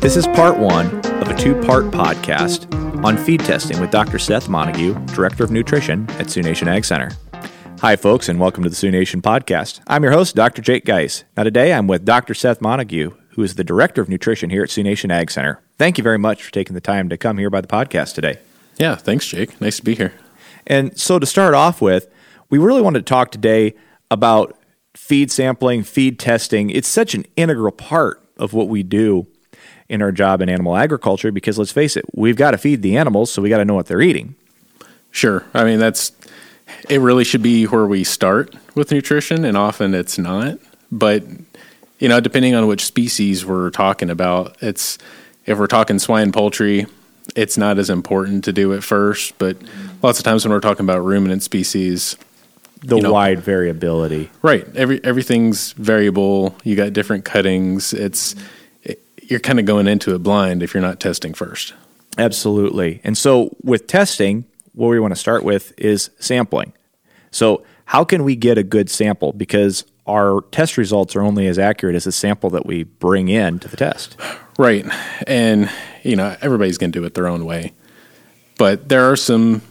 This is part one of a two part podcast on feed testing with Dr. Seth Monegue, Director of Nutrition at Sioux Nation Ag Center. Hi, folks, and welcome to the Sioux Nation podcast. I'm your host, Dr. Jake Geis. Now, today I'm with Dr. Seth Monegue, who is the Director of Nutrition here at Sioux Nation Ag Center. Thank you very much for taking the time to come here by the podcast today. Yeah, thanks, Jake. Nice to be here. And so, to start off with, we really wanted to talk today about feed sampling, feed testing. It's such an integral part of what we do in our job in animal agriculture because let's face it, we've got to feed the animals, so we got to know what they're eating. Sure. I mean, that's it really should be where we start with nutrition, and often it's not. But, you know, depending on which species we're talking about, it's if we're talking swine poultry, it's not as important to do it first. But lots of times when we're talking about ruminant species, The You know- wide variability. Right. Every everything's variable. You got different cuttings. It's it, you're kind of going into it blind if you're not testing first. Absolutely. And so, with testing, what we want to start with is sampling. So, how can we get a good sample? Because our test results are only as accurate as the sample that we bring in to the test. Right. And you know, everybody's going to do it their own way. But there are some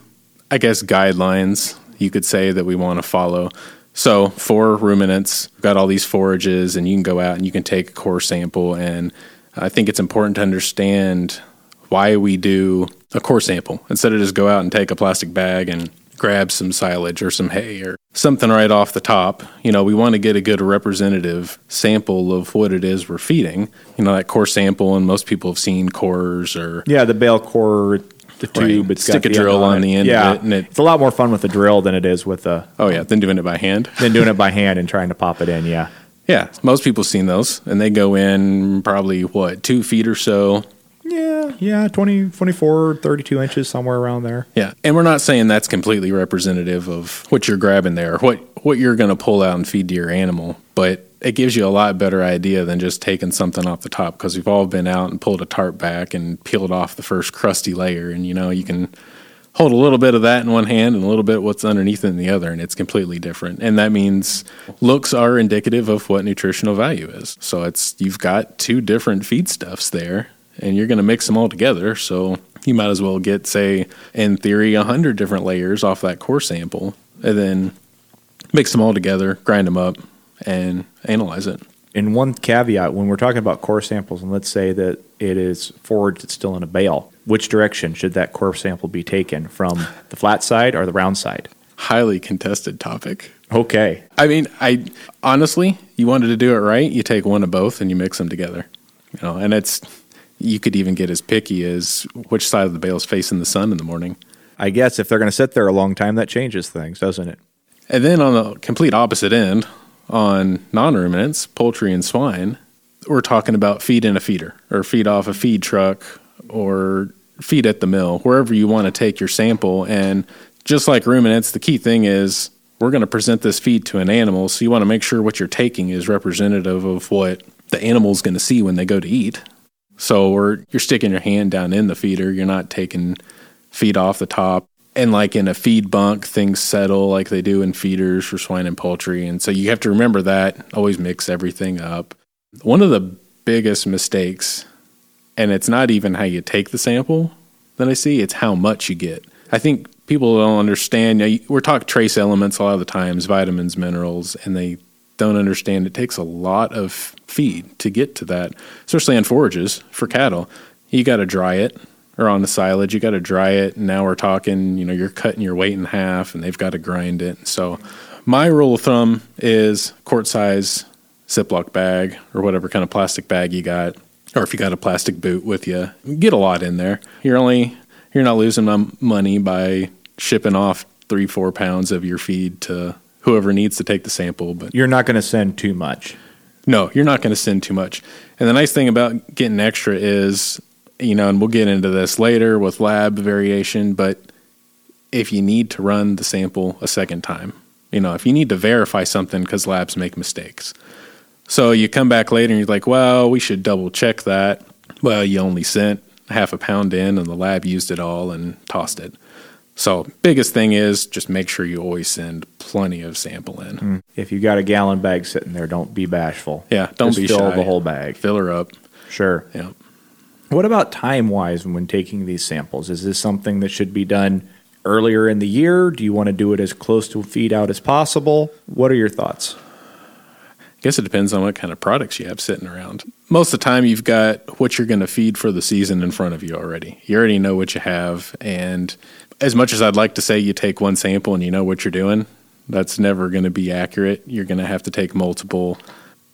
I guess guidelines you could say that we want to follow. So, for ruminants, we've got all these forages and you can go out and you can take a core sample and I think it's important to understand why we do a core sample instead of just go out and take a plastic bag and grab some silage or some hay or something right off the top. You know, we want to get a good representative sample of what it is we're feeding. You know, that core sample, and most people have seen cores or Yeah, the bale core, the tube, it's Stick got a drill on it. the end of yeah, it, and it- it's a lot more fun with a drill than it is with a oh yeah, than doing it by hand. than doing it by hand and trying to pop it in. Yeah, Yeah, most people have seen those, and they go in probably what two feet or so. yeah, yeah, 20, 24, 32 inches somewhere around there. Yeah, and we're not saying that's completely representative of what you're grabbing there, what what you're going to pull out and feed to your animal, but it gives you a lot better idea than just taking something off the top because we've all been out and pulled a tarp back and peeled off the first crusty layer, and you know you can hold a little bit of that in one hand and a little bit what's underneath in the other, and it's completely different. And that means looks are indicative of what nutritional value is. So it's you've got two different feedstuffs there, and you're going to mix them all together. So you might as well get, say, in theory, a hundred different layers off that core sample, and then mix them all together, grind them up, and analyze it. And one caveat when we're talking about core samples, and let's say that it is forage it's still in a bale, which direction should that core sample be taken from the flat side or the round side? Highly contested topic. Okay. I mean, I honestly, you wanted to do it right, you take one of both and you mix them together. You know, and it's you could even get as picky as which side of the bale is facing the sun in the morning. I guess if they're going to sit there a long time, that changes things, doesn't it? And then on the complete opposite end, on non ruminants, poultry and swine, we're talking about feed in a feeder or feed off a feed truck or feed at the mill, wherever you want to take your sample. And just like ruminants, the key thing is we're going to present this feed to an animal. So you want to make sure what you're taking is representative of what the animal's going to see when they go to eat. So you're sticking your hand down in the feeder. You're not taking feed off the top. And like in a feed bunk, things settle like they do in feeders for swine and poultry. And so you have to remember that. Always mix everything up. One of the biggest mistakes, and it's not even how you take the sample that I see, it's how much you get. I think people don't understand. you know, We're talking trace elements a lot of the times, vitamins, minerals, and they don't understand it takes a lot of feed to get to that, especially on forages for cattle. You got to dry it, or on the silage, you got to dry it. And now we're talking, you know, you're cutting your weight in half, and they've got to grind it. So, my rule of thumb is quart size Ziploc bag or whatever kind of plastic bag you got, or if you got a plastic boot with you, get a lot in there. You're only you're not losing money by shipping off three four pounds of your feed to whoever needs to take the sample, but You're not going to send too much. no, you're not going to send too much. And the nice thing about getting extra is, you know, and we'll get into this later with lab variation, but if you need to run the sample a second time, you know, if you need to verify something because labs make mistakes. So you come back later and you're like, well, we should double check that. Well, you only sent half a pound in and the lab used it all and tossed it. So biggest thing is just make sure you always send plenty of sample in. Mm. If you got a gallon bag sitting there, don't be bashful. Yeah, don't Just be fill shy. the whole bag. Fill her up. Sure. Yeah. What about time wise when taking these samples? Is this something that should be done earlier in the year? Do you want to do it as close to feed out as possible? What are your thoughts? I guess it depends on what kind of products you have sitting around. Most of the time, you've got what you're going to feed for the season in front of you already. You already know what you have. And as much as I'd like to say you take one sample and you know what you're doing, that's never going to be accurate. You're going to have to take multiple,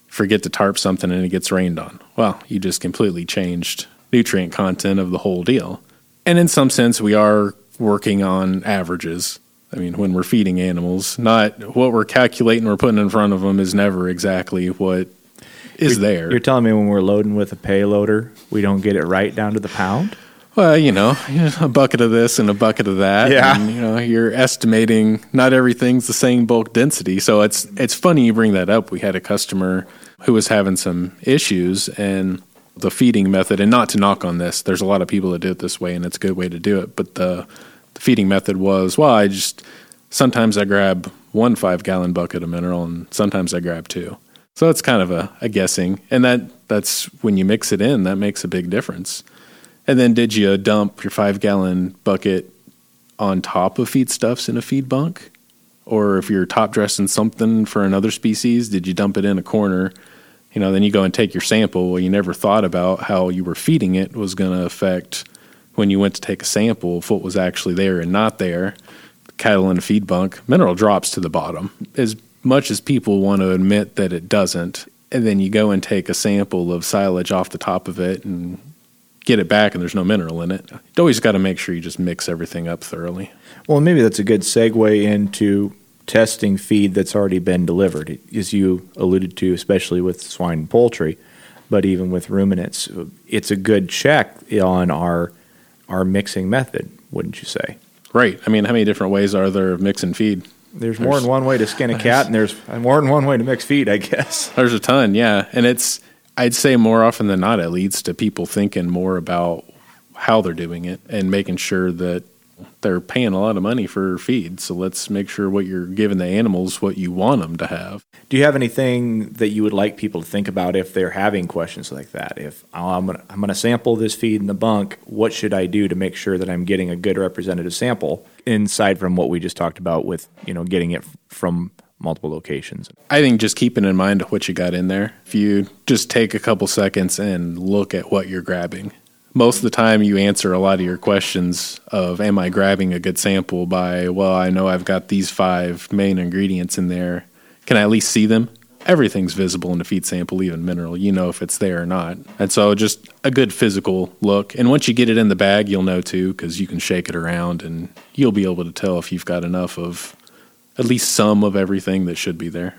forget to tarp something, and it gets rained on. Well, you just completely changed nutrient content of the whole deal. And in some sense, we are working on averages. I mean, when we're feeding animals, not what we're calculating we're putting in front of them is never exactly what is you're, there. You're telling me when we're loading with a payloader, we don't get it right down to the pound? Well, you know, a bucket of this and a bucket of that. Yeah. And, you know, you're estimating not everything's the same bulk density. So it's it's funny you bring that up. We had a customer who was having some issues and the feeding method and not to knock on this. There's a lot of people that do it this way and it's a good way to do it, but the the feeding method was, well, I just sometimes I grab one 5 gallon bucket of mineral and sometimes I grab two. So it's kind of a, a guessing. And that that's when you mix it in, that makes a big difference. And then did you dump your five gallon bucket on top of feedstuffs in a feed bunk? Or if you're top dressing something for another species, did you dump it in a corner? You know, then you go and take your sample. Well, you never thought about how you were feeding it was going to affect when you went to take a sample if what was actually there and not there. Cattle in a feed bunk, mineral drops to the bottom. As much as people want to admit that it doesn't, and then you go and take a sample of silage off the top of it and get it back and there's no mineral in it. You always got to make sure you just mix everything up thoroughly. Well, maybe that's a good segue into testing feed that's already been delivered, as you alluded to, especially with swine and poultry, but even with ruminants. It's a good check on our our mixing method, wouldn't you say? Right. I mean, how many different ways are there of mixing feed? There's, there's more than one way to skin a cat, and there's more than one way to mix feed, I guess. There's a ton, yeah. And it's I'd say more often than not, it leads to people thinking more about how they're doing it and making sure that they're paying a lot of money for feed. So let's make sure what you're giving the animals what you want them to have. Do you have anything that you would like people to think about if they're having questions like that? If oh, I'm going I'm to sample this feed in the bunk, what should I do to make sure that I'm getting a good representative sample inside from what we just talked about with you know getting it from multiple locations. I think just keeping in mind what you got in there. If you just take a couple seconds and look at what you're grabbing, most of the time you answer a lot of your questions of am I grabbing a good sample by well I know I've got these five main ingredients in there. Can I at least see them? Everything's visible in a feed sample, even mineral. You know if it's there or not. And so just a good physical look. And once you get it in the bag, you'll know too because you can shake it around and you'll be able to tell if you've got enough of at least some of everything that should be there.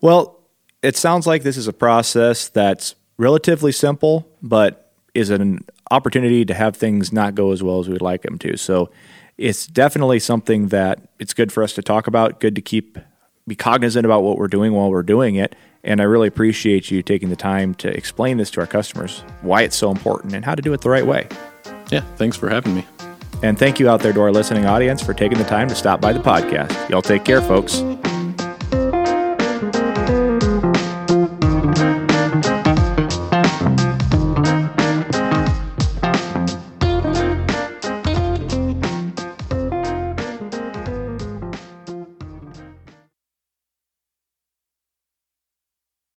Well, it sounds like this is a process that's relatively simple, but is an opportunity to have things not go as well as we'd like them to. So it's definitely something that it's good for us to talk about, good to keep be cognizant about what we're doing while we're doing it. And I really appreciate you taking the time to explain this to our customers, why it's so important and how to do it the right way. Yeah, thanks for having me. And thank you out there to our listening audience for taking the time to stop by the podcast. Y'all take care, folks.